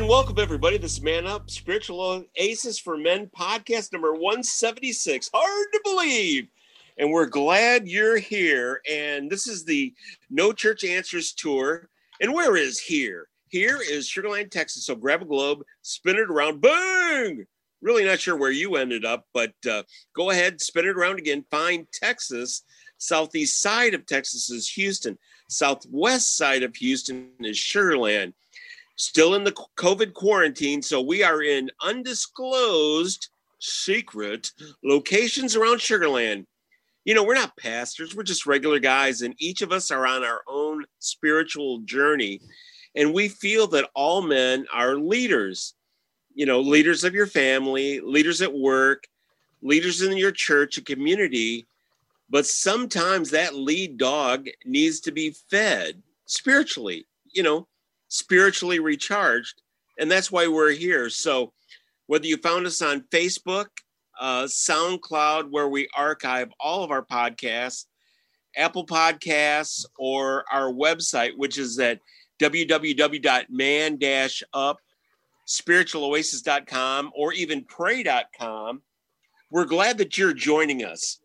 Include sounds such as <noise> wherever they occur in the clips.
And welcome, everybody. This is Man Up Spiritual Oasis for Men podcast number 176. Hard to believe. And we're glad you're here. And this is the No Church Answers tour. And where is here? Here is Sugarland, Texas. So grab a globe, spin it around, bang! Really not sure where you ended up, but uh, go ahead, spin it around again. Find Texas. Southeast side of Texas is Houston. Southwest side of Houston is Sugarland still in the COVID quarantine. So we are in undisclosed secret locations around Sugarland. You know, we're not pastors, we're just regular guys, and each of us are on our own spiritual journey. And we feel that all men are leaders, you know, leaders of your family, leaders at work, leaders in your church and community. But sometimes that lead dog needs to be fed spiritually, you know, spiritually recharged. And that's why we're here. So, whether you found us on Facebook, uh, SoundCloud, where we archive all of our podcasts, Apple Podcasts, or our website, which is at www.man up or even pray.com. We're glad that you're joining us.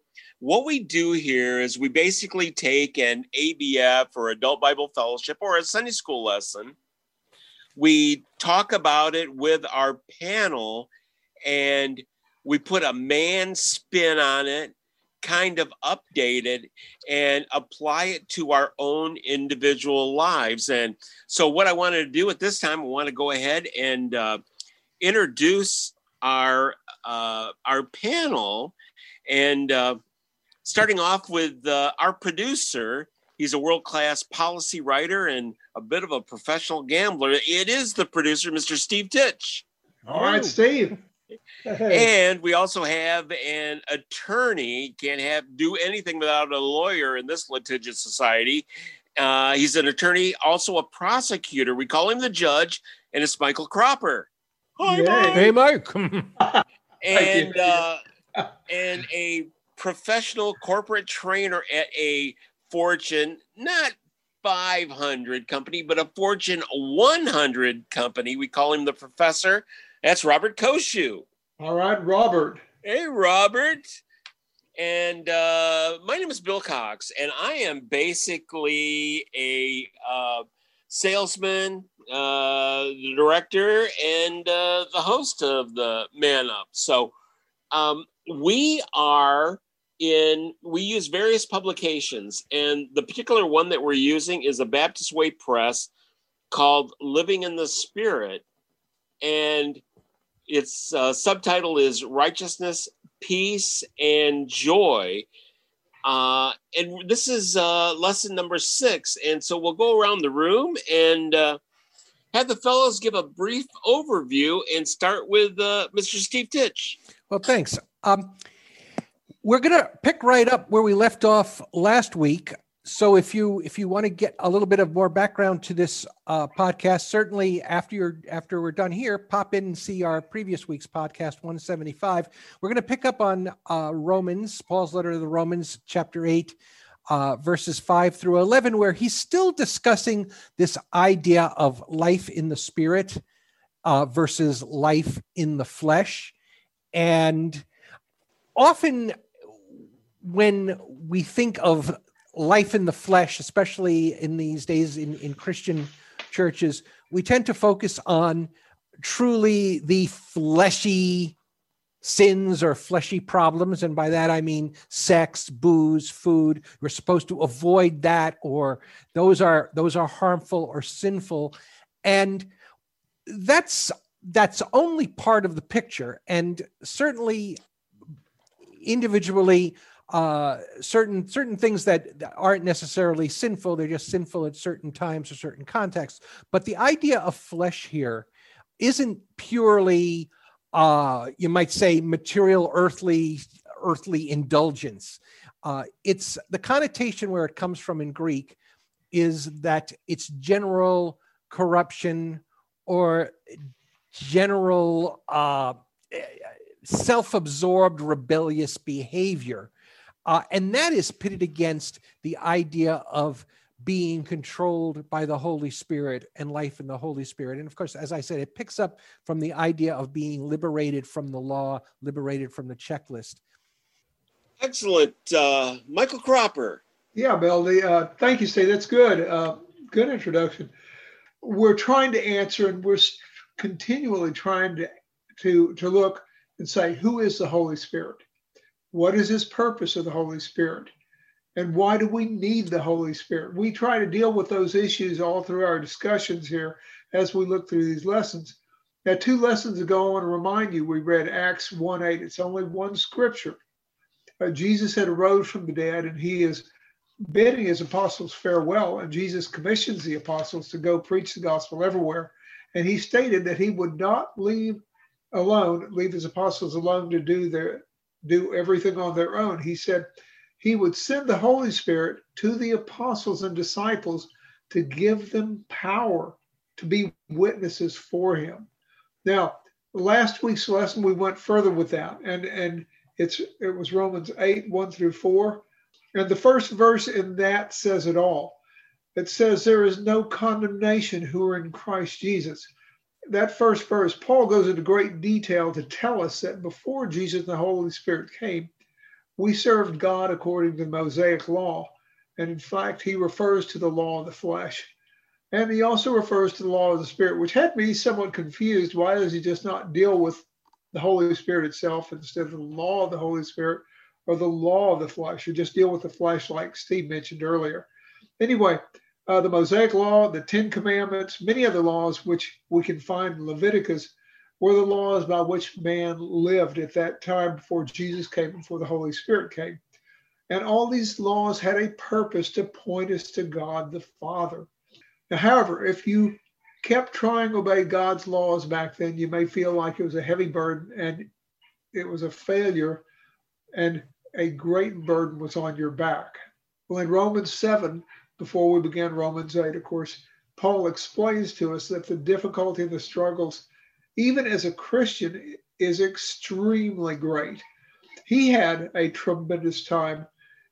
What we do here is we basically take an ABF or Adult Bible Fellowship or a Sunday school lesson. We talk about it with our panel and we put a man spin on it, kind of update it, and apply it to our own individual lives. And so, what I wanted to do at this time, I want to go ahead and uh, introduce our uh, our panel, and uh, starting off with uh, our producer. He's a world class policy writer and a bit of a professional gambler. It is the producer, Mr. Steve Titch. All right, Steve. Hey. And we also have an attorney. Can't have do anything without a lawyer in this litigious society. Uh, he's an attorney, also a prosecutor. We call him the judge, and it's Michael Cropper. Hi, Yay. Mike. Hey, Mike. <laughs> And uh, and a professional corporate trainer at a Fortune, not 500 company, but a Fortune 100 company. We call him the professor. That's Robert Koshu. All right, Robert. Hey, Robert. And uh, my name is Bill Cox, and I am basically a uh, salesman, uh, the director, and uh, the host of the Man Up. So um, we are in, we use various publications, and the particular one that we're using is a Baptist Way Press called Living in the Spirit. And its uh, subtitle is Righteousness, Peace, and Joy. Uh, and this is uh, lesson number six. And so we'll go around the room and uh, have the fellows give a brief overview and start with uh, Mr. Steve Titch. Well, thanks. Um, we're gonna pick right up where we left off last week. So if you if you want to get a little bit of more background to this uh, podcast, certainly after you're after we're done here, pop in and see our previous week's podcast 175. We're going to pick up on uh, Romans, Paul's letter to the Romans, chapter eight, uh, verses five through eleven, where he's still discussing this idea of life in the spirit uh, versus life in the flesh, and often when we think of life in the flesh, especially in these days in, in Christian churches, we tend to focus on truly the fleshy sins or fleshy problems. And by that, I mean sex, booze, food. We're supposed to avoid that, or those are those are harmful or sinful. And that's that's only part of the picture. And certainly individually uh, certain certain things that aren't necessarily sinful they're just sinful at certain times or certain contexts but the idea of flesh here isn't purely uh, you might say material earthly earthly indulgence. Uh, it's the connotation where it comes from in Greek is that it's general corruption or general uh, self-absorbed rebellious behavior uh, and that is pitted against the idea of being controlled by the Holy Spirit and life in the Holy Spirit. And of course, as I said, it picks up from the idea of being liberated from the law, liberated from the checklist. Excellent. Uh, Michael Cropper. Yeah, Bill. The, uh, thank you, Steve. That's good. Uh, good introduction. We're trying to answer and we're continually trying to, to, to look and say, who is the Holy Spirit? What is his purpose of the Holy Spirit? And why do we need the Holy Spirit? We try to deal with those issues all through our discussions here as we look through these lessons. Now, two lessons ago, I want to remind you, we read Acts 1 8. It's only one scripture. Uh, Jesus had arose from the dead, and he is bidding his apostles farewell. And Jesus commissions the apostles to go preach the gospel everywhere. And he stated that he would not leave alone, leave his apostles alone to do their do everything on their own. He said he would send the Holy Spirit to the apostles and disciples to give them power to be witnesses for him. Now, last week's lesson we went further with that, and and it's it was Romans 8, 1 through 4. And the first verse in that says it all. It says, There is no condemnation who are in Christ Jesus that first verse, Paul goes into great detail to tell us that before Jesus and the Holy Spirit came, we served God according to the Mosaic law. And in fact, he refers to the law of the flesh. And he also refers to the law of the Spirit, which had me somewhat confused. Why does he just not deal with the Holy Spirit itself instead of the law of the Holy Spirit or the law of the flesh, or just deal with the flesh like Steve mentioned earlier? Anyway, uh, the Mosaic Law, the Ten Commandments, many other laws which we can find in Leviticus were the laws by which man lived at that time before Jesus came, before the Holy Spirit came. And all these laws had a purpose to point us to God the Father. Now, however, if you kept trying to obey God's laws back then, you may feel like it was a heavy burden and it was a failure and a great burden was on your back. Well, in Romans 7, before we begin Romans 8, of course, Paul explains to us that the difficulty and the struggles, even as a Christian, is extremely great. He had a tremendous time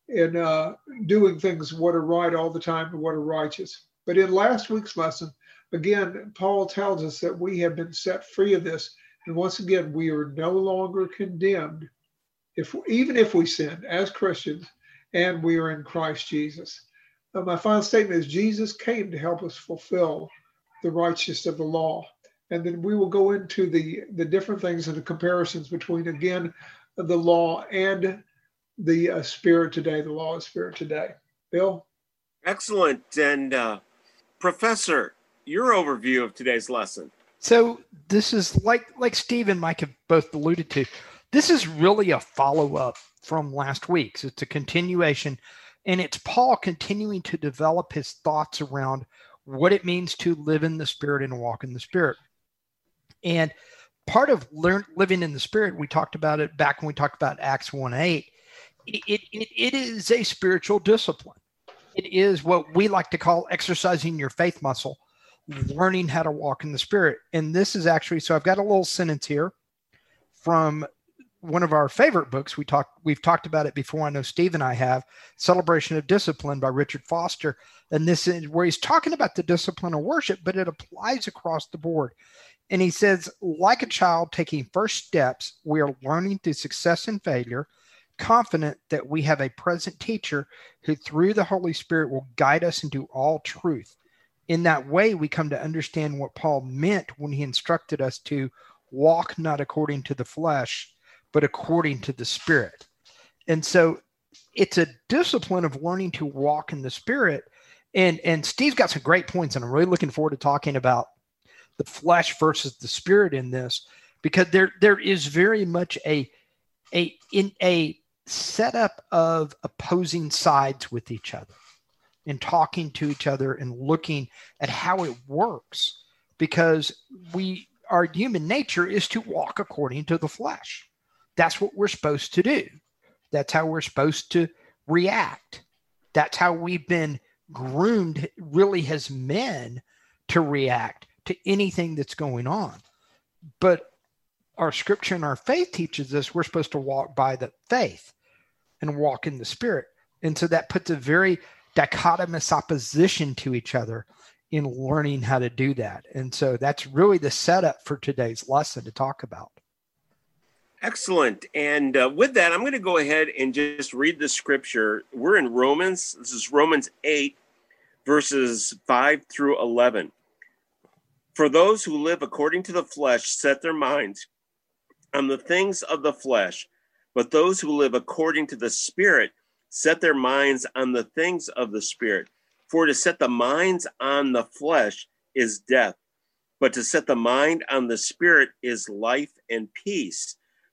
in uh, doing things what are right all the time and what are righteous. But in last week's lesson, again, Paul tells us that we have been set free of this. And once again, we are no longer condemned, if even if we sin as Christians, and we are in Christ Jesus. Uh, my final statement is Jesus came to help us fulfill the righteousness of the law. And then we will go into the, the different things and the comparisons between, again, the law and the uh, spirit today, the law of spirit today. Bill? Excellent. And uh, Professor, your overview of today's lesson. So this is like like Steve and Mike have both alluded to. This is really a follow up from last week. So it's a continuation and it's Paul continuing to develop his thoughts around what it means to live in the Spirit and walk in the Spirit. And part of learn, living in the Spirit, we talked about it back when we talked about Acts 1 8, it, it, it is a spiritual discipline. It is what we like to call exercising your faith muscle, learning how to walk in the Spirit. And this is actually, so I've got a little sentence here from one of our favorite books. We talked we've talked about it before. I know Steve and I have Celebration of Discipline by Richard Foster. And this is where he's talking about the discipline of worship, but it applies across the board. And he says, like a child taking first steps, we are learning through success and failure, confident that we have a present teacher who, through the Holy Spirit, will guide us into all truth. In that way, we come to understand what Paul meant when he instructed us to walk not according to the flesh, but according to the Spirit. And so it's a discipline of learning to walk in the Spirit. And and Steve's got some great points, and I'm really looking forward to talking about the flesh versus the spirit in this, because there there is very much a a in a setup of opposing sides with each other and talking to each other and looking at how it works because we our human nature is to walk according to the flesh. That's what we're supposed to do. That's how we're supposed to react. That's how we've been groomed, really, as men to react to anything that's going on. But our scripture and our faith teaches us we're supposed to walk by the faith and walk in the spirit. And so that puts a very dichotomous opposition to each other in learning how to do that. And so that's really the setup for today's lesson to talk about. Excellent. And uh, with that, I'm going to go ahead and just read the scripture. We're in Romans. This is Romans 8, verses 5 through 11. For those who live according to the flesh set their minds on the things of the flesh, but those who live according to the Spirit set their minds on the things of the Spirit. For to set the minds on the flesh is death, but to set the mind on the Spirit is life and peace.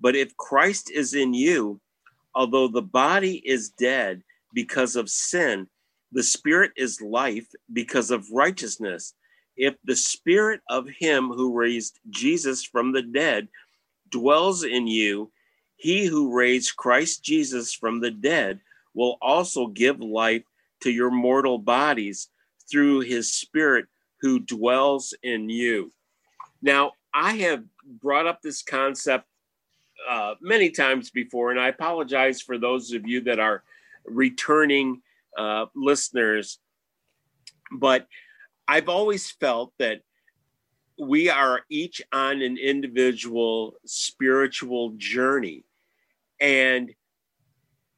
But if Christ is in you, although the body is dead because of sin, the spirit is life because of righteousness. If the spirit of him who raised Jesus from the dead dwells in you, he who raised Christ Jesus from the dead will also give life to your mortal bodies through his spirit who dwells in you. Now, I have brought up this concept uh, many times before, and I apologize for those of you that are returning uh, listeners, but I've always felt that we are each on an individual spiritual journey. And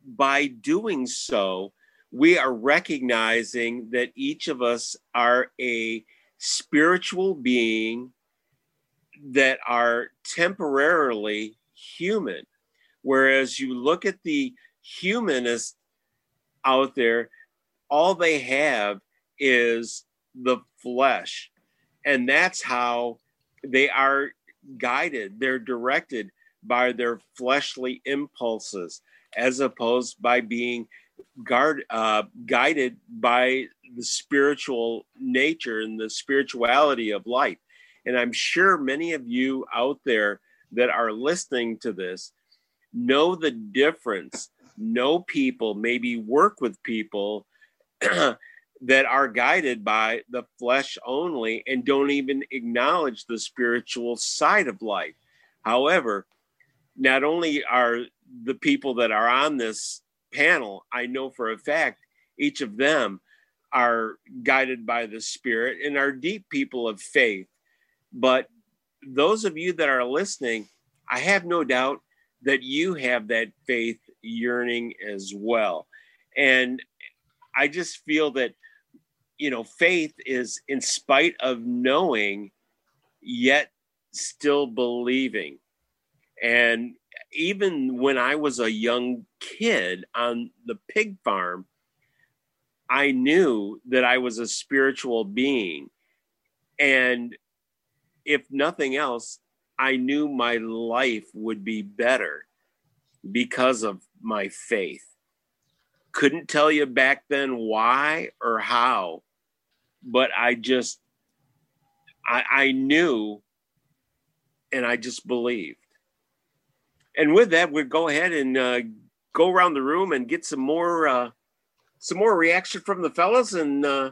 by doing so, we are recognizing that each of us are a spiritual being that are temporarily human. Whereas you look at the humanists out there, all they have is the flesh. And that's how they are guided, they're directed by their fleshly impulses, as opposed by being guard, uh, guided by the spiritual nature and the spirituality of life. And I'm sure many of you out there that are listening to this know the difference, know people, maybe work with people <clears throat> that are guided by the flesh only and don't even acknowledge the spiritual side of life. However, not only are the people that are on this panel, I know for a fact each of them are guided by the Spirit and are deep people of faith. But those of you that are listening, I have no doubt that you have that faith yearning as well. And I just feel that, you know, faith is in spite of knowing, yet still believing. And even when I was a young kid on the pig farm, I knew that I was a spiritual being. And if nothing else, I knew my life would be better because of my faith. Couldn't tell you back then why or how, but I just, I, I knew and I just believed. And with that, we'll go ahead and uh, go around the room and get some more, uh, some more reaction from the fellas and uh,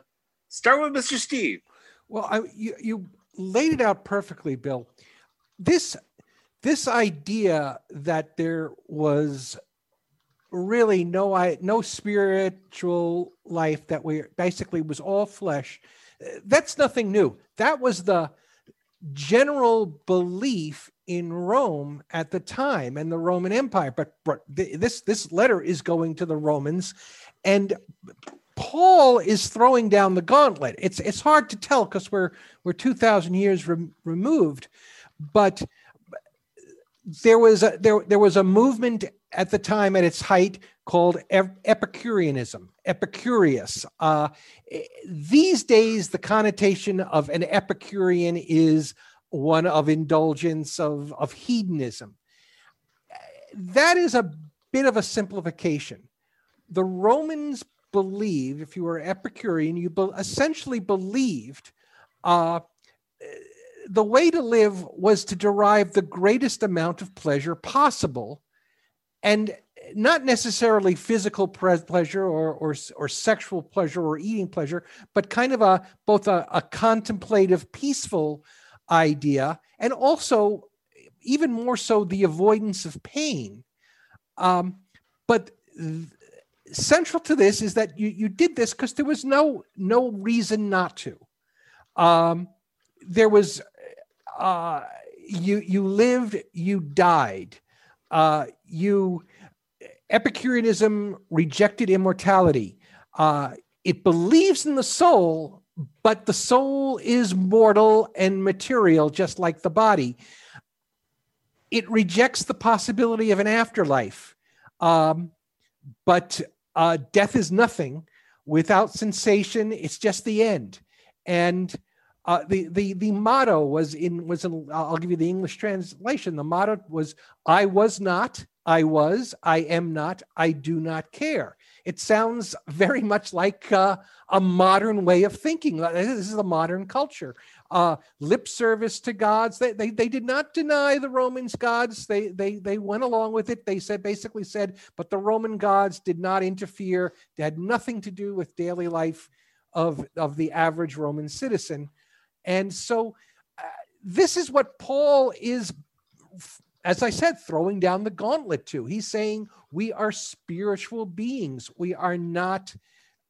start with Mr. Steve. Well, I, you, you laid it out perfectly, Bill. This this idea that there was really no I no spiritual life that we basically was all flesh that's nothing new. That was the general belief in Rome at the time and the Roman Empire. But, but this this letter is going to the Romans. And Paul is throwing down the gauntlet it's it's hard to tell cuz we're we're 2000 years re- removed but there was a there there was a movement at the time at its height called Epicureanism, Epicurus. Uh, these days, the connotation of an Epicurean is one of indulgence, of, of hedonism. That is a bit of a simplification. The Romans believed, if you were Epicurean, you be- essentially believed uh, the way to live was to derive the greatest amount of pleasure possible and not necessarily physical pleasure or, or, or sexual pleasure or eating pleasure, but kind of a both a, a contemplative, peaceful idea, and also even more so the avoidance of pain. Um, but th- central to this is that you, you did this because there was no no reason not to. Um, there was uh, you you lived, you died. Uh, you Epicureanism rejected immortality. Uh, it believes in the soul, but the soul is mortal and material, just like the body. It rejects the possibility of an afterlife, um, but uh, death is nothing. Without sensation, it's just the end. And uh, the the the motto was in was in, I'll give you the English translation. The motto was "I was not, I was, I am not, I do not care." It sounds very much like uh, a modern way of thinking. This is a modern culture. Uh, lip service to gods. They, they they did not deny the Romans gods. They they they went along with it. They said basically said, but the Roman gods did not interfere. They had nothing to do with daily life of of the average Roman citizen and so uh, this is what Paul is, as I said, throwing down the gauntlet to. He's saying we are spiritual beings, we are not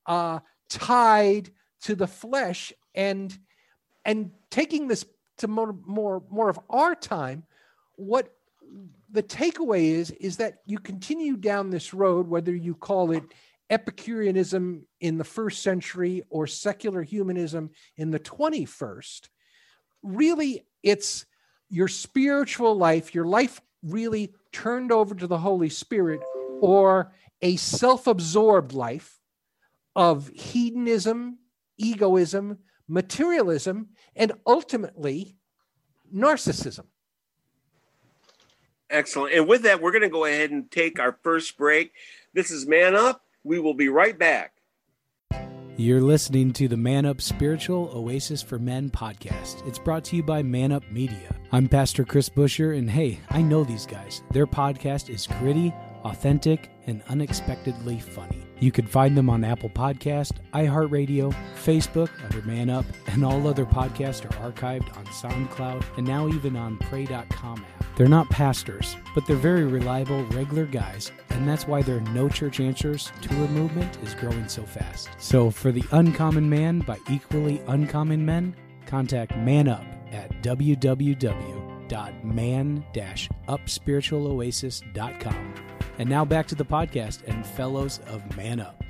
uh, tied to the flesh. And and taking this to more more more of our time, what the takeaway is is that you continue down this road, whether you call it Epicureanism in the first century or secular humanism in the 21st, really it's your spiritual life, your life really turned over to the Holy Spirit, or a self absorbed life of hedonism, egoism, materialism, and ultimately narcissism. Excellent. And with that, we're going to go ahead and take our first break. This is Man Up. We will be right back. You're listening to the Man Up Spiritual Oasis for Men podcast. It's brought to you by Man Up Media. I'm Pastor Chris Busher, and hey, I know these guys. Their podcast is gritty, authentic, and unexpectedly funny. You can find them on Apple Podcast, iHeartRadio, Facebook under Man Up, and all other podcasts are archived on SoundCloud and now even on Pray.com app. They're not pastors, but they're very reliable, regular guys, and that's why their No Church Answers tour movement is growing so fast. So, for the uncommon man by equally uncommon men, contact Man Up at www.man-upspiritualoasis.com. And now back to the podcast and fellows of Man Up.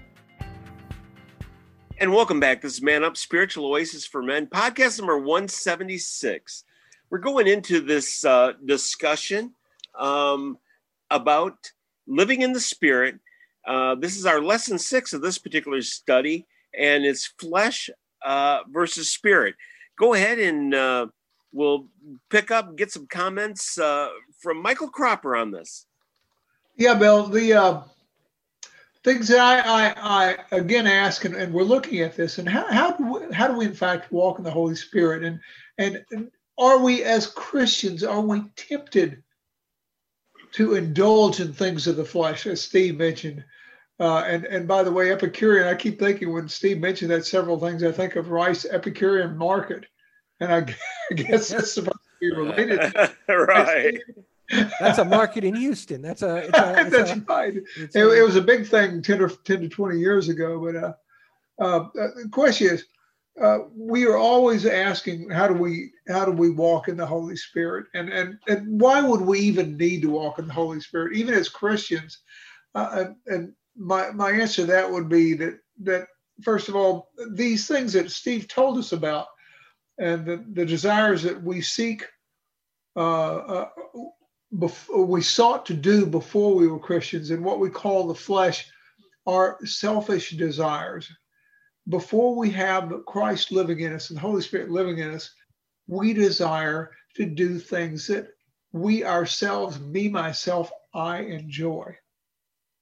And welcome back. This is Man Up Spiritual Oasis for Men, podcast number 176 we're going into this uh, discussion um, about living in the spirit. Uh, this is our lesson six of this particular study, and it's flesh uh, versus spirit. Go ahead and uh, we'll pick up, get some comments uh, from Michael Cropper on this. Yeah, Bill. The uh, things that I, I, I again ask, and, and, we're looking at this, and how how do we, how do we in fact walk in the Holy Spirit, and and, and are we as Christians, are we tempted to indulge in things of the flesh, as Steve mentioned? Uh, and and by the way, Epicurean, I keep thinking when Steve mentioned that several things, I think of Rice Epicurean Market, and I, I <laughs> guess that's supposed to be related. <laughs> right. That's a market in Houston. That's a. It's a <laughs> it's that's a, right. It, a, it, was a big thing 10 or 10 to 20 years ago. But uh, uh, the question is, uh, we are always asking how do we how do we walk in the Holy Spirit and and and why would we even need to walk in the Holy Spirit even as Christians uh, and my my answer to that would be that that first of all these things that Steve told us about and the, the desires that we seek uh, uh before, we sought to do before we were Christians and what we call the flesh are selfish desires. Before we have Christ living in us and the Holy Spirit living in us, we desire to do things that we ourselves, me, myself, I enjoy.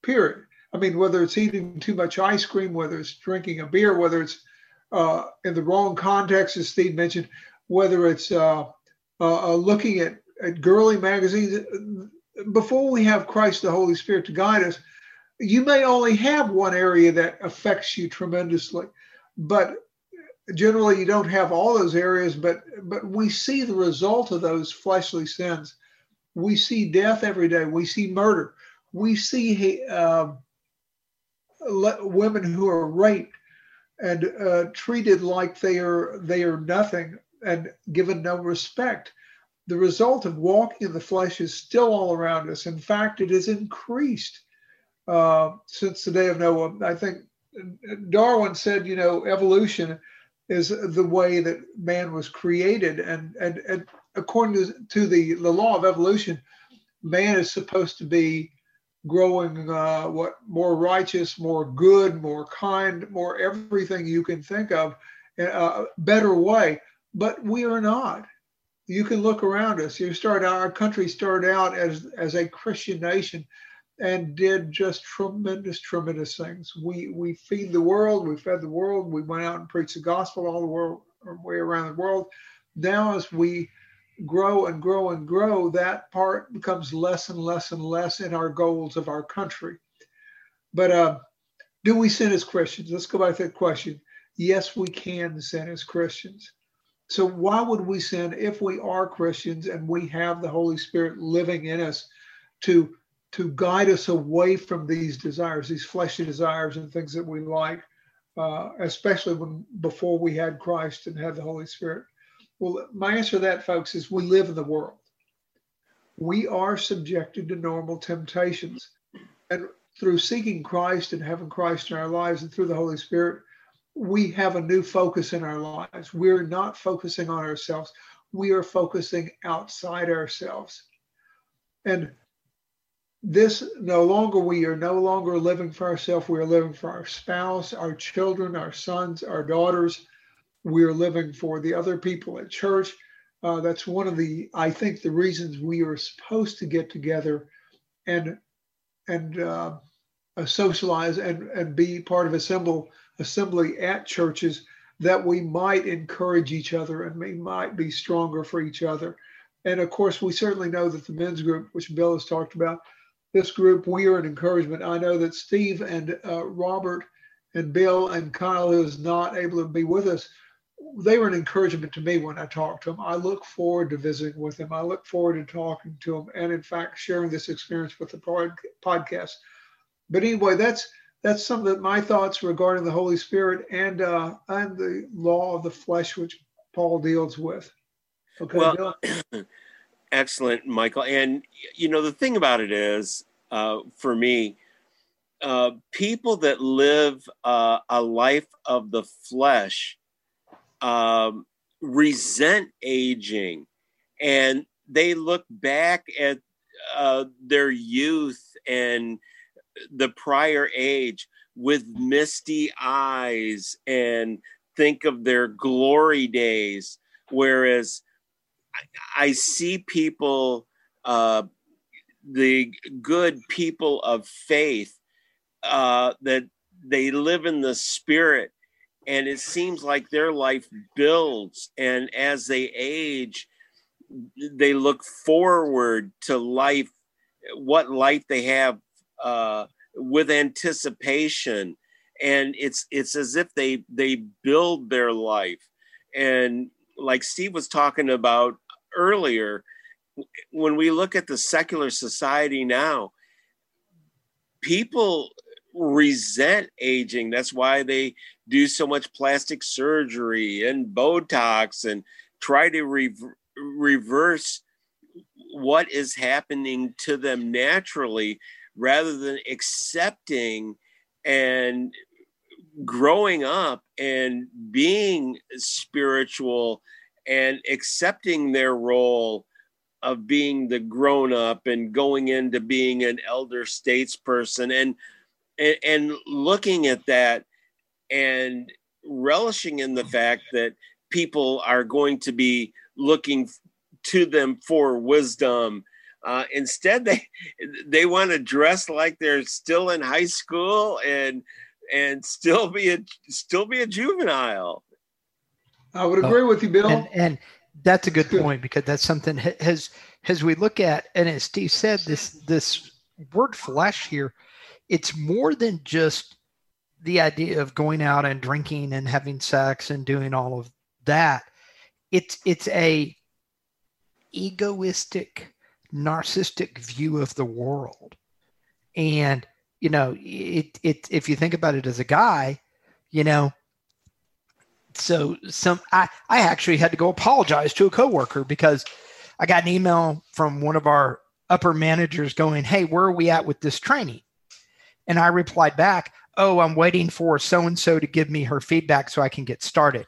Period. I mean, whether it's eating too much ice cream, whether it's drinking a beer, whether it's uh, in the wrong context, as Steve mentioned, whether it's uh, uh, looking at, at girly magazines. Before we have Christ, the Holy Spirit, to guide us, you may only have one area that affects you tremendously, but generally you don't have all those areas. But but we see the result of those fleshly sins. We see death every day. We see murder. We see uh, women who are raped and uh, treated like they are they are nothing and given no respect. The result of walking in the flesh is still all around us. In fact, it has increased uh, since the day of Noah. I think Darwin said, you know, evolution is the way that man was created, and and, and according to, to the the law of evolution, man is supposed to be growing uh, what more righteous, more good, more kind, more everything you can think of, in a better way. But we are not. You can look around us. You start our country started out as as a Christian nation, and did just tremendous, tremendous things. We we feed the world. We fed the world. We went out and preached the gospel all the world, way around the world. Now, as we grow and grow and grow, that part becomes less and less and less in our goals of our country. But uh, do we sin as Christians? Let's go back to that question. Yes, we can sin as Christians. So, why would we sin if we are Christians and we have the Holy Spirit living in us to, to guide us away from these desires, these fleshly desires and things that we like, uh, especially when before we had Christ and had the Holy Spirit? Well, my answer to that, folks, is we live in the world. We are subjected to normal temptations. And through seeking Christ and having Christ in our lives and through the Holy Spirit, we have a new focus in our lives. We're not focusing on ourselves, we are focusing outside ourselves. And this no longer, we are no longer living for ourselves. We are living for our spouse, our children, our sons, our daughters, we're living for the other people at church. Uh, that's one of the, I think, the reasons we are supposed to get together and and uh, socialize and, and be part of assemble assembly at churches that we might encourage each other and we might be stronger for each other. And of course, we certainly know that the men's group, which Bill has talked about, this group, we are an encouragement. I know that Steve and uh, Robert and Bill and Kyle, who is not able to be with us, they were an encouragement to me when I talked to them. I look forward to visiting with them. I look forward to talking to them, and in fact, sharing this experience with the pod, podcast. But anyway, that's that's some of my thoughts regarding the Holy Spirit and uh, and the law of the flesh, which Paul deals with. Okay. Well, <clears throat> excellent, Michael. And you know the thing about it is, uh, for me, uh, people that live uh, a life of the flesh um, resent aging and they look back at uh, their youth and the prior age with misty eyes and think of their glory days. Whereas I, see people, uh, the good people of faith, uh, that they live in the spirit and it seems like their life builds and as they age they look forward to life what life they have uh, with anticipation. And it's it's as if they they build their life. And like steve was talking about earlier when we look at the secular society now people resent aging. That's why they do so much plastic surgery and Botox and try to re- reverse what is happening to them naturally rather than accepting and growing up and being spiritual and accepting their role of being the grown up and going into being an elder statesperson and, and and looking at that and relishing in the fact that people are going to be looking to them for wisdom uh, instead <laughs> they they want to dress like they're still in high school and and still be a still be a juvenile I would agree with you, Bill. And, and that's a good point because that's something as as we look at and as Steve said, this this word flesh here, it's more than just the idea of going out and drinking and having sex and doing all of that. It's it's a egoistic, narcissistic view of the world. And you know, it it if you think about it as a guy, you know, so some I, I actually had to go apologize to a coworker because I got an email from one of our upper managers going, Hey, where are we at with this training? And I replied back, Oh, I'm waiting for so and so to give me her feedback so I can get started.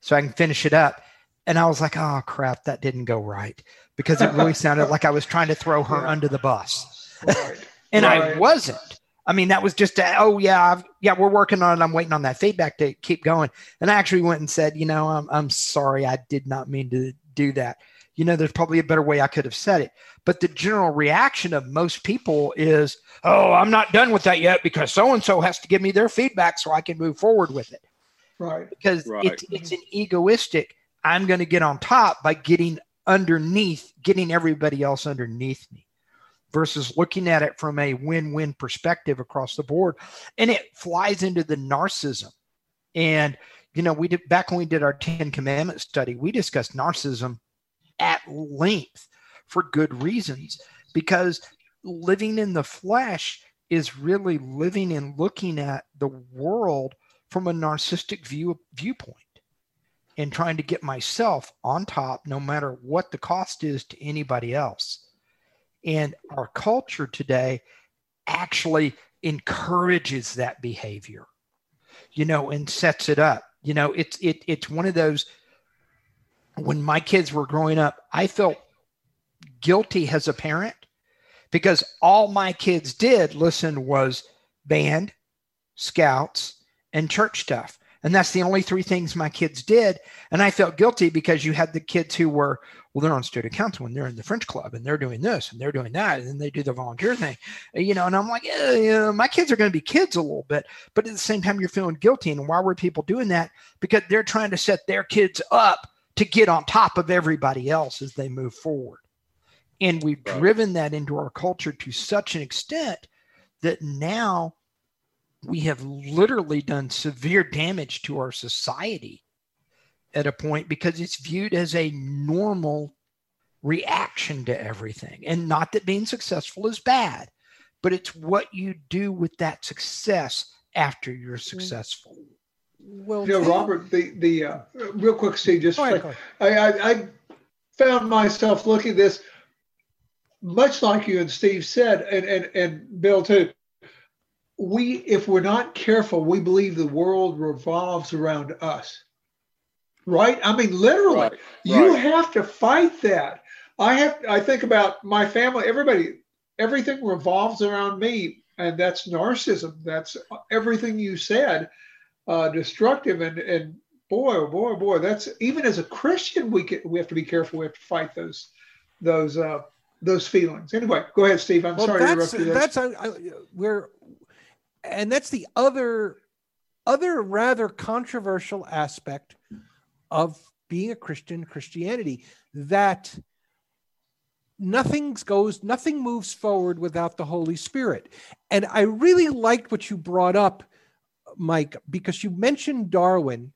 So I can finish it up. And I was like, Oh crap, that didn't go right. Because it really sounded like I was trying to throw her yeah. under the bus. Right. <laughs> and right. I wasn't. I mean, that was just, a, oh yeah, I've, yeah, we're working on it. I'm waiting on that feedback to keep going. And I actually went and said, you know, I'm, I'm sorry, I did not mean to do that. You know, there's probably a better way I could have said it. But the general reaction of most people is, oh, I'm not done with that yet because so and so has to give me their feedback so I can move forward with it. Right. Because right. It's, it's an egoistic, I'm going to get on top by getting underneath, getting everybody else underneath me versus looking at it from a win-win perspective across the board. And it flies into the narcissism. And you know we did back when we did our 10 commandments study we discussed narcissism at length for good reasons because living in the flesh is really living and looking at the world from a narcissistic view viewpoint and trying to get myself on top no matter what the cost is to anybody else and our culture today actually encourages that behavior, you know, and sets it up. You know, it's it it's one of those when my kids were growing up, I felt guilty as a parent because all my kids did listen was band, scouts, and church stuff. And that's the only three things my kids did. And I felt guilty because you had the kids who were, well, they're on student council and they're in the French club and they're doing this and they're doing that. And then they do the volunteer thing, you know. And I'm like, yeah, you know, my kids are going to be kids a little bit. But at the same time, you're feeling guilty. And why were people doing that? Because they're trying to set their kids up to get on top of everybody else as they move forward. And we've right. driven that into our culture to such an extent that now we have literally done severe damage to our society at a point because it's viewed as a normal reaction to everything. And not that being successful is bad, but it's what you do with that success after you're successful. Well, you know, Robert, the the uh, real quick, Steve, just like, I, I, I found myself looking at this much like you and Steve said, and and and Bill too we if we're not careful we believe the world revolves around us. Right? I mean literally. Right, you have to fight that. I have i think about my family. Everybody everything revolves around me and that's narcissism. That's everything you said uh, destructive and and boy oh boy oh boy that's even as a christian we can we have to be careful. We have to fight those those uh those feelings. Anyway go ahead steve. I'm well, sorry that's, to interrupt you that's I, we're and that's the other other rather controversial aspect of being a Christian Christianity that nothing goes nothing moves forward without the Holy Spirit. And I really liked what you brought up Mike because you mentioned Darwin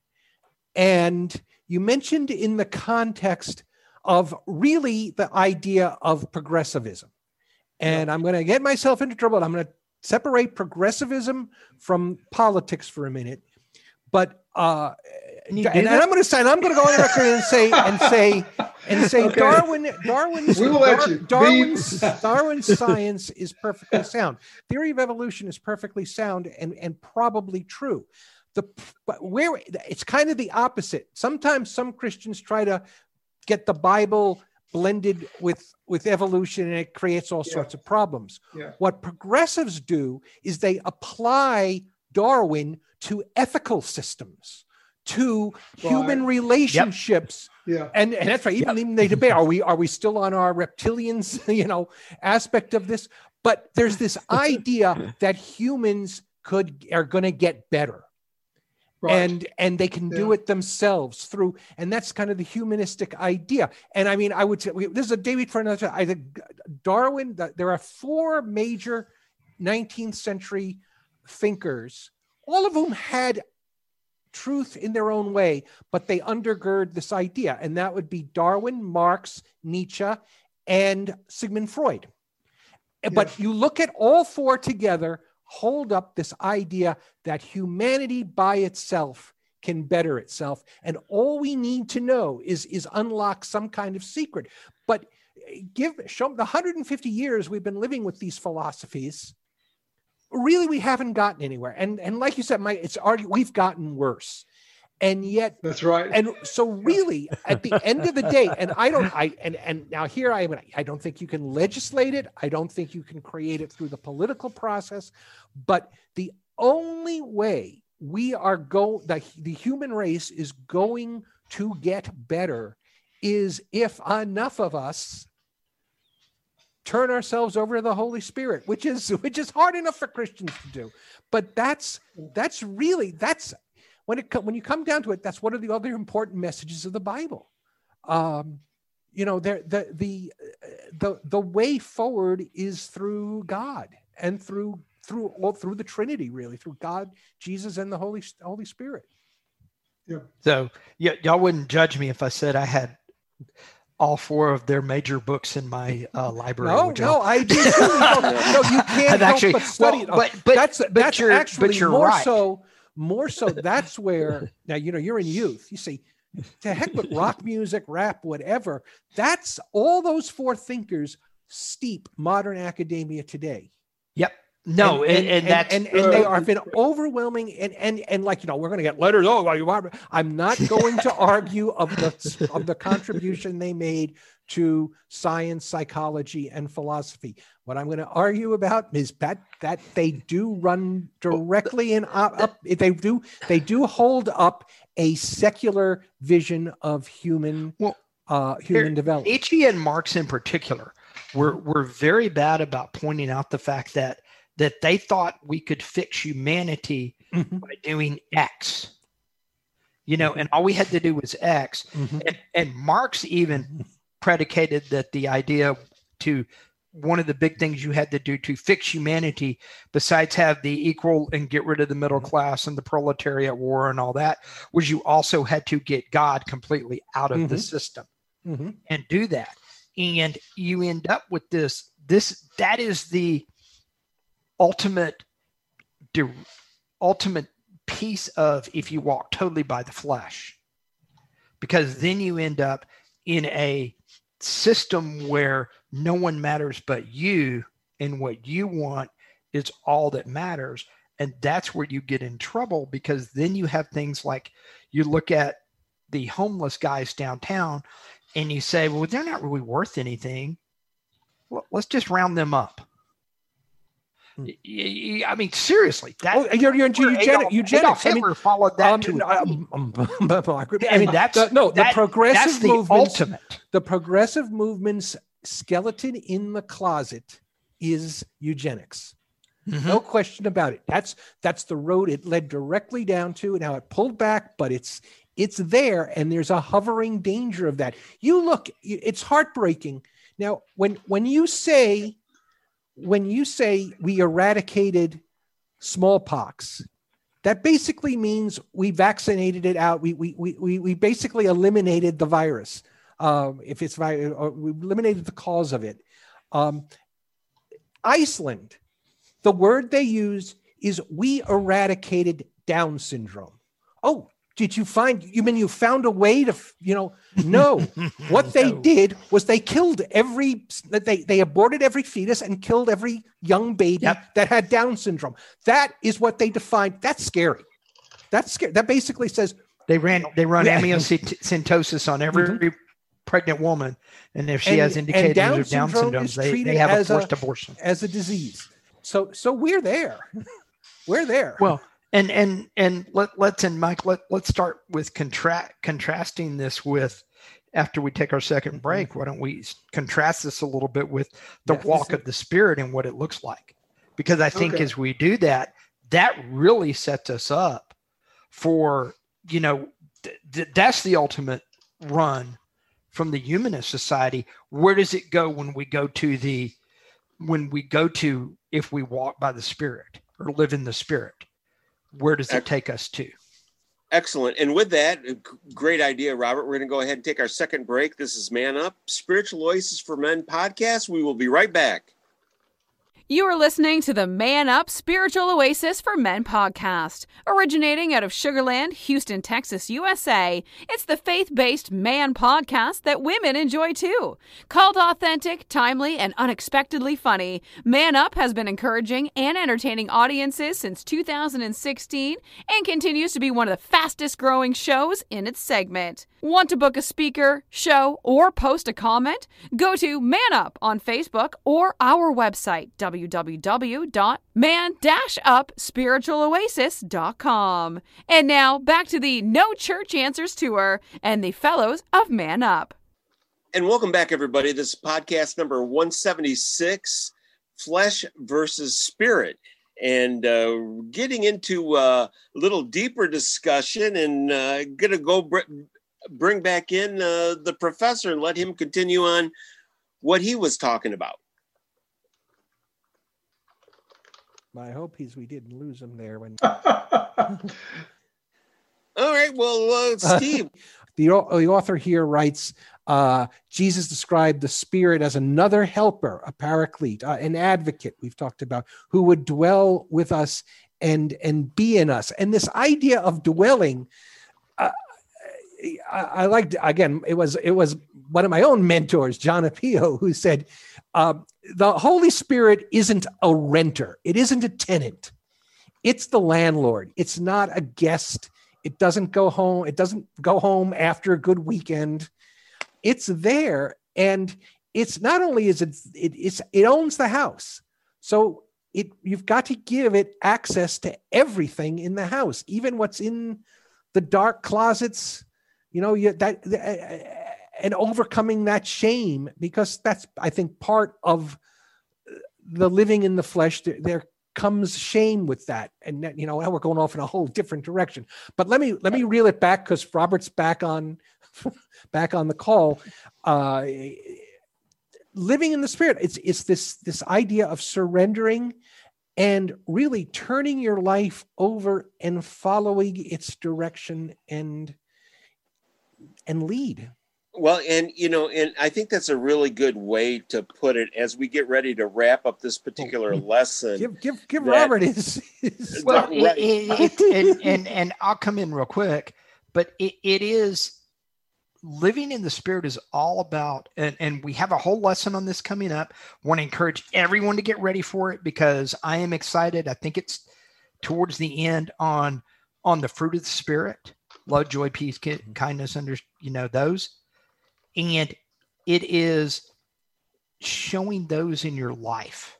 and you mentioned in the context of really the idea of progressivism. And I'm going to get myself into trouble. I'm going to separate progressivism from politics for a minute. But uh, and, and, I'm going to say, and I'm going to go on the record and say, and say, and say, okay. Darwin, Darwin's, we will let you. Darwin's, Darwin's science is perfectly sound. Theory of evolution is perfectly sound and and probably true. The but where it's kind of the opposite. Sometimes some Christians try to get the Bible blended with with evolution and it creates all Yeah. sorts of problems. Yeah. What progressives do is they apply Darwin to ethical systems, to human relationships. Yeah. And, and that's right. Even, even they debate: Are we are we still on our reptilians, <laughs> you know, aspect of this? But there's this <laughs> idea that humans could are going to get better, Right. and and they can do it themselves through, and that's kind of the humanistic idea. And I mean, I would say this is a debate for another. time. I think Darwin. There are four major 19th century thinkers, all of whom had truth in their own way, but they undergird this idea. And that would be Darwin, Marx, Nietzsche, and Sigmund Freud. But you look at all four together, hold up this idea that humanity by itself can better itself. And all we need to know is, is unlock some kind of secret. But eh, give show the 150 years we've been living with these philosophies really we haven't gotten anywhere and and like you said mike it's already we've gotten worse and yet That's right. and so really at the end of the day <laughs> and i don't i and and now here i am i don't think you can legislate it. I don't think you can create it through the political process. But the only way we are go the, the human race is going to get better is if enough of us turn ourselves over to the holy spirit which is which is hard enough for christians to do. But that's that's really that's when it when you come down to it that's one of the other important messages of the bible um you know there the the the the way forward is through god and through through all through the trinity really through god jesus and the holy holy spirit So y- y'all wouldn't judge me if I said I had all four of their major books in my uh, library. no no y'all? i do too. no, no you <laughs> can't I've help actually- but study well, it. Oh, but- but- that's but that's you're- but actually you're more right. so more so <laughs> that's where now you know you're in youth. You see to heck with rock <laughs> music rap whatever. That's all those four thinkers steep modern academia today. Yep. No, and, and, that's and, and they are been overwhelming and and and like you know we're going to get letters oh you. Are i'm not going to <laughs> argue of the of the contribution they made to science psychology and philosophy what i'm going to argue about is that that they do run directly in up, up they do they do hold up a secular vision of human Well, uh human Here, development Nietzsche and Marx in particular were were very bad about pointing out the fact that that they thought we could fix humanity Mhm. by doing X. You know, and all we had to do was X. Mhm. And, and Marx even predicated that the idea to one of the big things you had to do to fix humanity, besides have the equal and get rid of the middle class and the proletariat war and all that, was you also had to get God completely out of the Mhm. system Mhm. and do that. And you end up with this, this that is the ultimate di- ultimate piece of if you walk totally by the flesh. Because then you end up in a system where no one matters but you and what you want is all that matters. And that's where you get in trouble because then you have things like you look at the homeless guys downtown and you say well they're not really worth anything. Let's just round them up I mean, seriously, that Oh, you're, you're into where eugenic, Adolf- eugenics. Adolf I mean, Hitler followed that um, to no, a T. um, um, <laughs> I I mean, that's the, no, the that- progressive that's the movements, ultimate. the progressive movement's skeleton in the closet is eugenics. Mm-hmm. No question about it. That's that's the road it led directly down to. Now it pulled back, but it's it's there, and there's a hovering danger of that. You look, it's heartbreaking. Now, when when you say when you say we eradicated smallpox, that basically means we vaccinated it out. We we we we, basically eliminated the virus. Um, if it's or we eliminated the cause of it. Um, Iceland, the word they use is we eradicated Down syndrome. Oh, did you find? You mean you found a way to? You know, no. <laughs> what they No. did was they killed every. They they aborted every fetus and killed every young baby Yep. that had Down syndrome. That is what they defined. That's scary. That's scary. That basically says They ran they run Yeah. amniocentesis on every mm-hmm. pregnant woman, and if she And- has and indicators Down of Down syndrome they, they have a as a- forced abortion. as a disease. So so we're there. <laughs> we're there. Well, and and and let let's and Mike let let's start with contra- contrasting this with after we take our 2nd mm-hmm. break. Why don't we contrast this a little bit with the walk of the spirit and what it looks like? Because I think Okay. as we do that, that really sets us up for you know th- th- that's the ultimate run from the humanist society. Where does it go when we go to the when we go to if we walk by the spirit or live in the spirit? Where does it take us to? Excellent. And with that, uh, great idea, Robert. We're going to go ahead and take our second break. This is Man Up, Spiritual Oasis for Men podcast. We will be right back. You are listening to the Man Up Spiritual Oasis for Men podcast. Originating out of Sugarland, Houston, Texas, USA, it's the faith based man podcast that women enjoy too. Called authentic, timely, and unexpectedly funny, Man Up has been encouraging and entertaining audiences since 2016 and continues to be one of the fastest growing shows in its segment. Want to book a speaker, show, or post a comment? Go to Man Up on Facebook or our website, www.man-upspiritualoasis.com. And now back to the No Church Answers Tour and the Fellows of Man Up. And welcome back, everybody. This is podcast number 176 Flesh versus Spirit. And uh, getting into a little deeper discussion and uh, going to go bring back in uh, the professor and let him continue on what he was talking about. My hope is we didn't lose him there when <laughs> All right. Well, uh, <laughs> Steve, the, the author here writes uh, Jesus described the Spirit as another helper, a paraclete, uh, an advocate, we've talked about, who would dwell with us and, and be in us. And this idea of dwelling, uh, I, I liked, again, it was, it was one of my own mentors, John Apio, who said, uh, the Holy Spirit isn't a renter, it isn't a tenant, it's the landlord, it's not a guest. It doesn't go home it doesn't go home after a good weekend. It's there and it's not only is it, it it's it owns the house. So it you've got to give it access to everything in the house even what's in the dark closets you know you that and overcoming that shame because that's i think part of the living in the flesh there, there comes shame with that. And that, you know now we're going off in a whole different direction. But let me let me reel it back because robert's back on <laughs> back on the call. Uh living in the spirit it's it's this this idea of surrendering and really turning your life over and following its direction and and lead Well, and you know, and I think that's a really good way to put it as we get ready to wrap up this particular oh, lesson. give give give That- robert his, his Well, Right. it, it, it, and, and and I'll come in real quick, but it, it is living in the spirit is all about, and, and we have a whole lesson on this coming up. Want to encourage everyone to get ready for it because I am excited. I think it's towards the end on on the fruit of the spirit, love, joy, peace, ki- kindness, under you know those, and it is showing those in your life,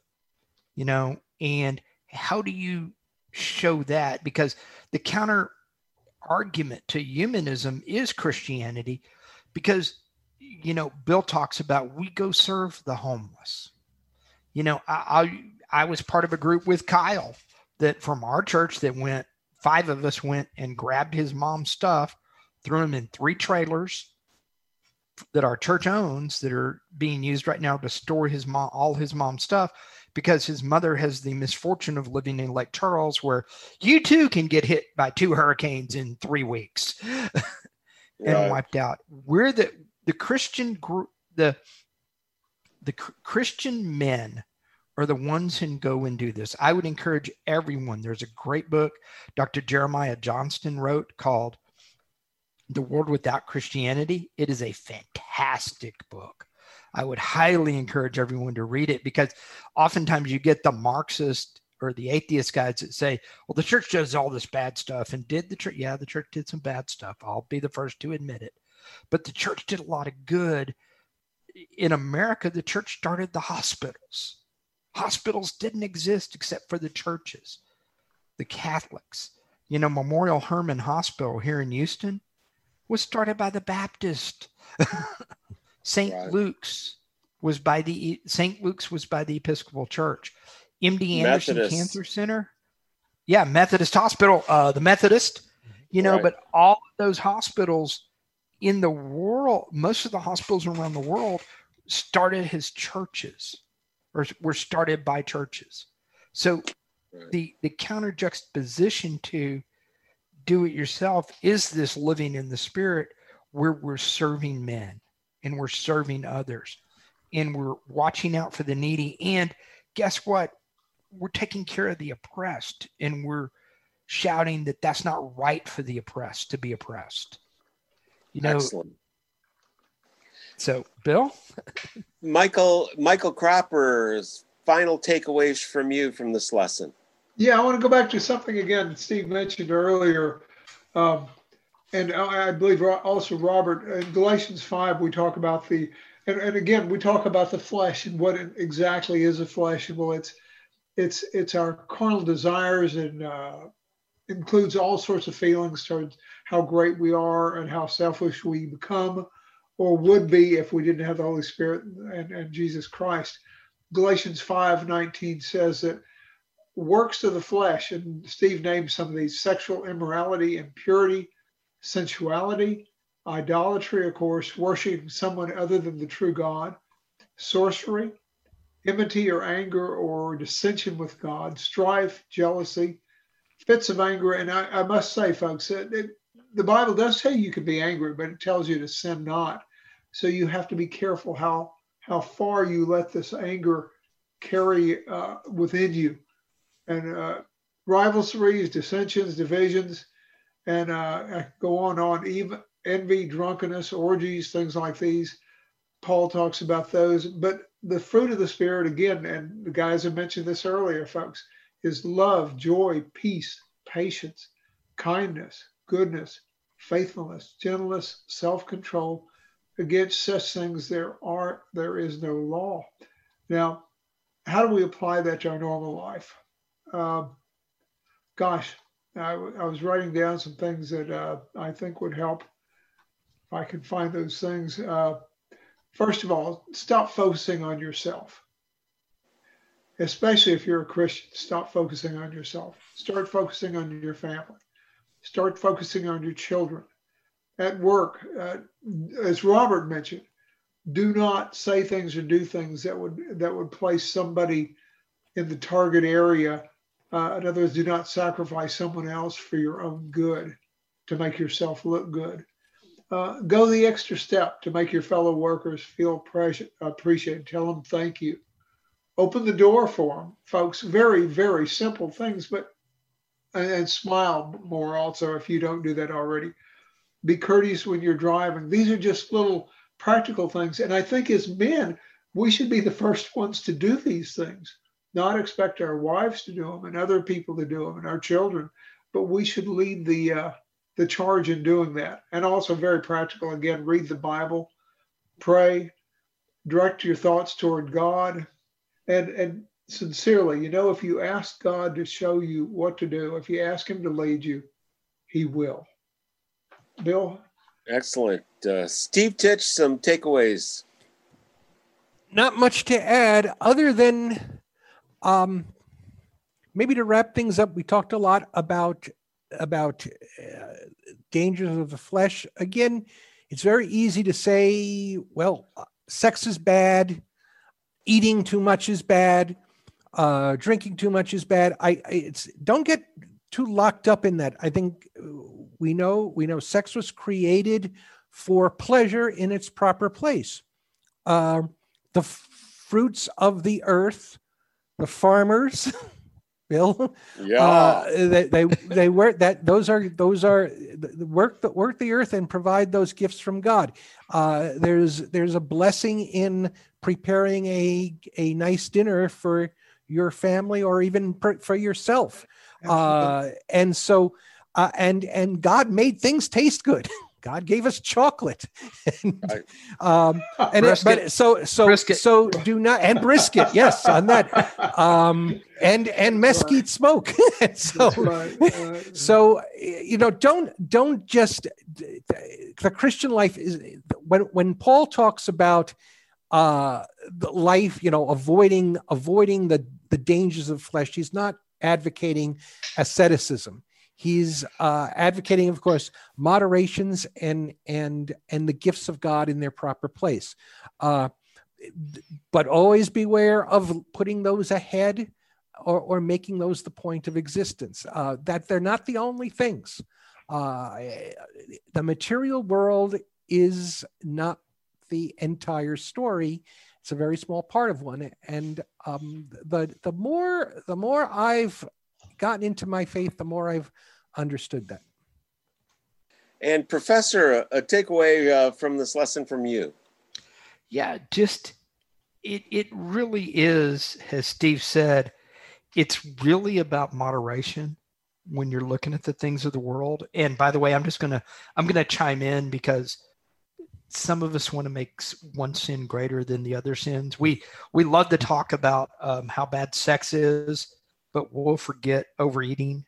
you know, and how do you show that? Because the counter argument to humanism is christianity because you know bill talks about we go serve the homeless. You know i i, I was part of a group with kyle that from our church that went five of us went and grabbed his mom's stuff threw them in three trailers that our church owns that are being used right now to store his mom all his mom's stuff because his mother has the misfortune of living in Lake Charles, where you too can get hit by two hurricanes in three weeks <laughs> and Right. wiped out. We're the the Christian group, the the Christian men are the ones who go and do this. I would encourage everyone. There's a great book Dr. Jeremiah Johnston wrote called The World Without Christianity. It is a fantastic book. I would highly encourage everyone to read it because oftentimes you get the Marxist or the atheist guys that say, well, the church does all this bad stuff. And did the church? Yeah, the church did some bad stuff. I'll be the first to admit it. but the church did a lot of good. In America, the church started the hospitals. Hospitals didn't exist except for the churches, the Catholics. You know, Memorial Hermann Hospital here in Houston was started by the Baptist. <laughs> St. Right. Luke's was by the St. Luke's was by the Episcopal Church. MD Anderson Methodist. Cancer Center. Yeah, Methodist Hospital, uh, the Methodist, you know, Right. but all of those hospitals in the world, most of the hospitals around the world started as churches or were started by churches. So Right. the the counter juxtaposition to do it yourself is this living in the spirit where we're serving men and we're serving others and we're watching out for the needy and guess what we're taking care of the oppressed and we're shouting that that's not right for the oppressed to be oppressed you know Excellent. So bill Michael Michael Cropper's final takeaways from you from this lesson. Yeah, I want to go back to something again Steve mentioned earlier. Um, and I I believe also Robert, in Galatians 5, we talk about the, and, and again, we talk about the flesh and what it exactly is a flesh. And well, it's, it's, it's our carnal desires and uh, includes all sorts of feelings towards how great we are and how selfish we become or would be if we didn't have the Holy Spirit and, and Jesus Christ. Galatians 5 19 says that works of the flesh, and Steve named some of these sexual immorality, impurity, sensuality, idolatry, of course, worshiping someone other than the true God, sorcery, enmity or anger or dissension with God, strife, jealousy, fits of anger. And I, I must say, folks, that it, the Bible does say you can be angry, but it tells you to sin not. So you have to be careful how how far you let this anger carry uh, within you and uh, rivalries, dissensions, divisions, and uh, go on on. Even envy, drunkenness, orgies, things like these. Paul talks about those. But the fruit of the Spirit, again, and the guys have mentioned this earlier, folks, is love, joy, peace, patience, kindness, goodness, faithfulness, gentleness, self-control. Against such things there are there is no law. Now, how do we apply that to our normal life? Um, gosh, I, w- I was writing down some things that uh, I think would help if I could find those things. Uh, first of all, stop focusing on yourself, especially if you're a Christian. Stop focusing on yourself. Start focusing on your family. Start focusing on your children. At work, uh, as Robert mentioned, do not say things or do things that would that would place somebody in the target area. Uh, in other words, do not sacrifice someone else for your own good to make yourself look good. Uh, go the extra step to make your fellow workers feel preci- appreciated. Tell them thank you. Open the door for them, folks. Very, very simple things, but and, and smile more also if you don't do that already. Be courteous when you're driving. These are just little practical things. And I think as men, we should be the first ones to do these things, not expect our wives to do them and other people to do them and our children, but we should lead the uh, the charge in doing that. And also very practical. Again, read the Bible, pray, direct your thoughts toward God, and and sincerely, you know, if you ask God to show you what to do, if you ask Him to lead you, He will. Bill, Excellent. Uh, Steve Titch, some takeaways. not much to add other than um, maybe to wrap things up we talked a lot about about uh, dangers of the flesh again it's very easy to say well uh, sex is bad eating too much is bad uh, drinking too much is bad I, I it's don't get too locked up in that i think uh, we know we know sex was created for pleasure in its proper place uh, the f- fruits of the earth, the farmers, <laughs> Bill. Yeah. Uh, they, they they work that those are those are the the work that work the earth and provide those gifts from God. Uh, there's there's a blessing in preparing a a nice dinner for your family or even per, for yourself. Uh, and so uh, and and God made things taste good. <laughs> God gave us chocolate. and, <laughs> Right. um, and it, but so so Brisket. so do not and brisket. Yes, on that. Um, and and mesquite smoke. And <laughs> so right. right. so you know don't don't just the christian life is when when paul talks about uh the life you know avoiding avoiding the the dangers of flesh he's not advocating asceticism he's uh advocating of course moderations and and and the gifts of god in their proper place uh but always beware of putting those ahead or, or making those the point of existence. Uh, that they're not the only things. Uh, the material world is not the entire story. It's a very small part of one. And um, the the more the more I've gotten into my faith, the more I've understood that. And Professor, a takeaway uh, from this lesson from you. yeah just it it really is as steve said it's really about moderation when you're looking at the things of the world and by the way i'm just gonna i'm gonna chime in because some of us want to make one sin greater than the other sins we we love to talk about um, how bad sex is but we'll forget overeating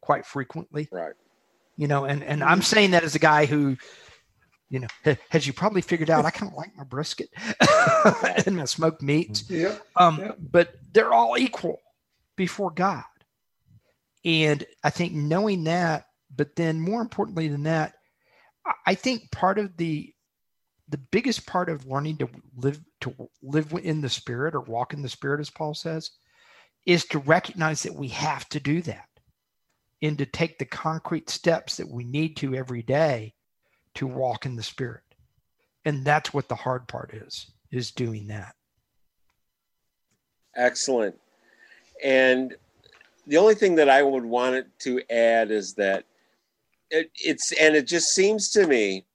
quite frequently Right. you know and and i'm saying that as a guy who you know ha- as you probably figured out i kind of like my brisket <laughs> and my smoked meats Yeah. um Yeah. but they're all equal before god and i think knowing that but then more importantly than that I- i think part of the the biggest part of learning to live to live in the spirit or walk in the spirit as paul says is to recognize that we have to do that and to take the concrete steps that we need to every day to walk in the spirit and that's what the hard part is is doing that Excellent. And the only thing that I would want it to add is that it, it's, and it just seems to me,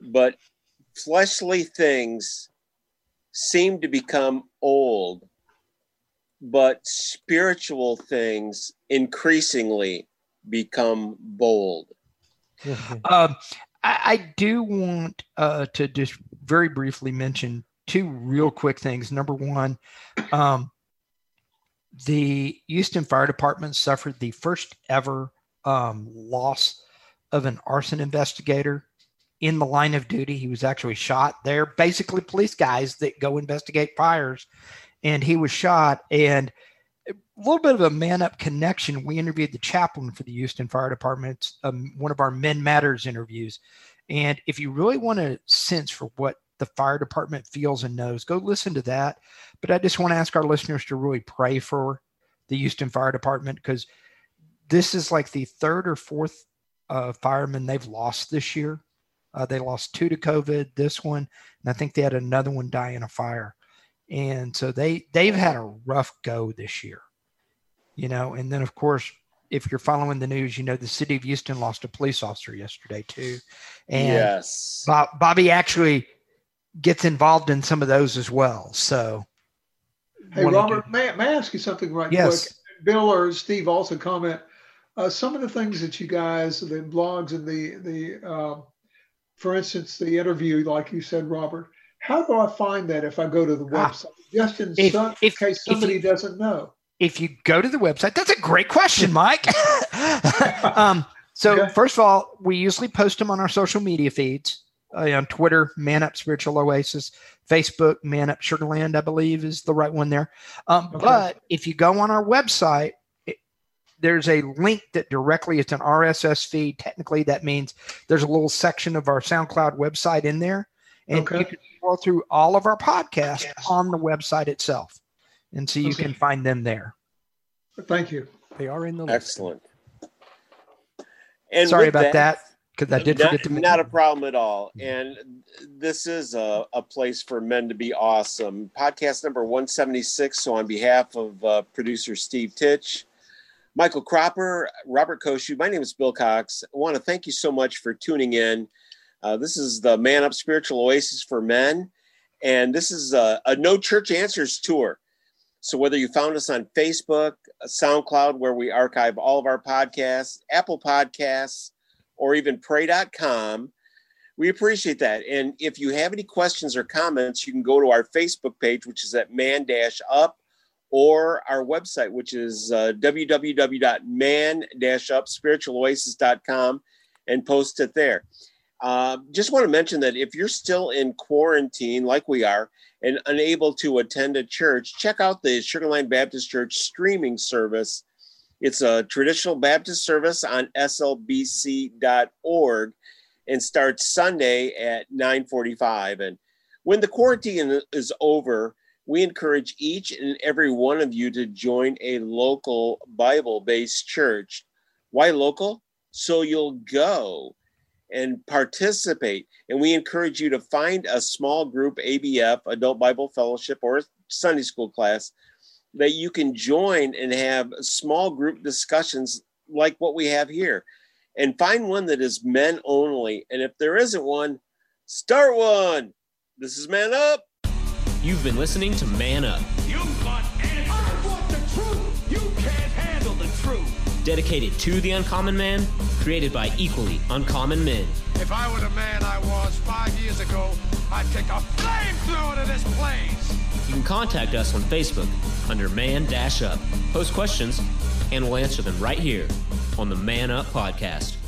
but fleshly things seem to become old, but spiritual things increasingly become bold. <laughs> Um, I, I do want uh, to just very briefly mention two real quick things. Number one, um, the Houston Fire Department suffered the first ever um, loss of an arson investigator in the line of duty. He was actually shot. They're basically police guys that go investigate fires, and he was shot. And a little bit of a man up connection. We interviewed the chaplain for the Houston Fire Department, um, one of our Men Matters interviews. And if you really want a sense for what the fire department feels and knows, go listen to that. But I just want to ask our listeners to really pray for the Houston Fire Department because this is like the third or fourth uh, fireman they've lost this year. Uh, they lost two to COVID, this one, and I think they had another one die in a fire. And so they they've had a rough go this year, you know. And then of course, if you're following the news, you know the city of Houston lost a police officer yesterday too, and yes. Bob, Bobby actually gets involved in some of those as well. So, Hey, wanted to- Robert, may, may I ask you something right Yes. quick? Bill or Steve also comment. Uh, some of the things that you guys, the blogs and the the, um, for instance, the interview, like you said, Robert. How do I find that if I go to the Ah. website? Just in, If- some, if- in case somebody you- doesn't know. if you go to the website, that's a great question, Mike. <laughs> um, so Okay. first of all, we usually post them on our social media feeds uh, on Twitter, Man Up Spiritual Oasis, Facebook, Man Up Sugarland, I believe is the right one there. Um, Okay. But if you go on our website, it, there's a link that directly it's an RSS feed. Technically, that means there's a little section of our SoundCloud website in there, and Okay. you can scroll through all of our podcasts on the website itself, and so you Okay. can find them there. Thank you. They are in the list. Excellent. And Sorry about that because I did not, forget to mention. not a problem at all. And this is a, a place for men to be awesome. Podcast number 176. So, on behalf of uh, producer Steve Titch, Michael Cropper, Robert Koshu, my name is Bill Cox. I want to thank you so much for tuning in. Uh, this is the Man Up Spiritual Oasis for Men. And this is a, a No Church Answers tour. So, whether you found us on Facebook, SoundCloud, where we archive all of our podcasts, Apple Podcasts, or even pray.com. We appreciate that. And if you have any questions or comments, you can go to our Facebook page, which is at man up, or our website, which is uh, www.man-up spiritualoasis.com and post it there. Uh, just want to mention that if you're still in quarantine, like we are, and unable to attend a church, check out the Sugarland Baptist Church streaming service. It's a traditional Baptist service on slbc.org and starts Sunday at 9:45. And when the quarantine is over, we encourage each and every one of you to join a local Bible-based church. Why local? So you'll go and participate. And we encourage you to find a small group, ABF, Adult Bible Fellowship, or Sunday school class that you can join and have small group discussions like what we have here. And find one that is men only. And if there isn't one, start one. This is Man Up. You've been listening to Man Up. Dedicated to the uncommon man, created by equally uncommon men. If I were the man I was five years ago, I'd take a flamethrower to this place. You can contact us on Facebook under Man Dash Up. Post questions, and we'll answer them right here on the Man Up Podcast.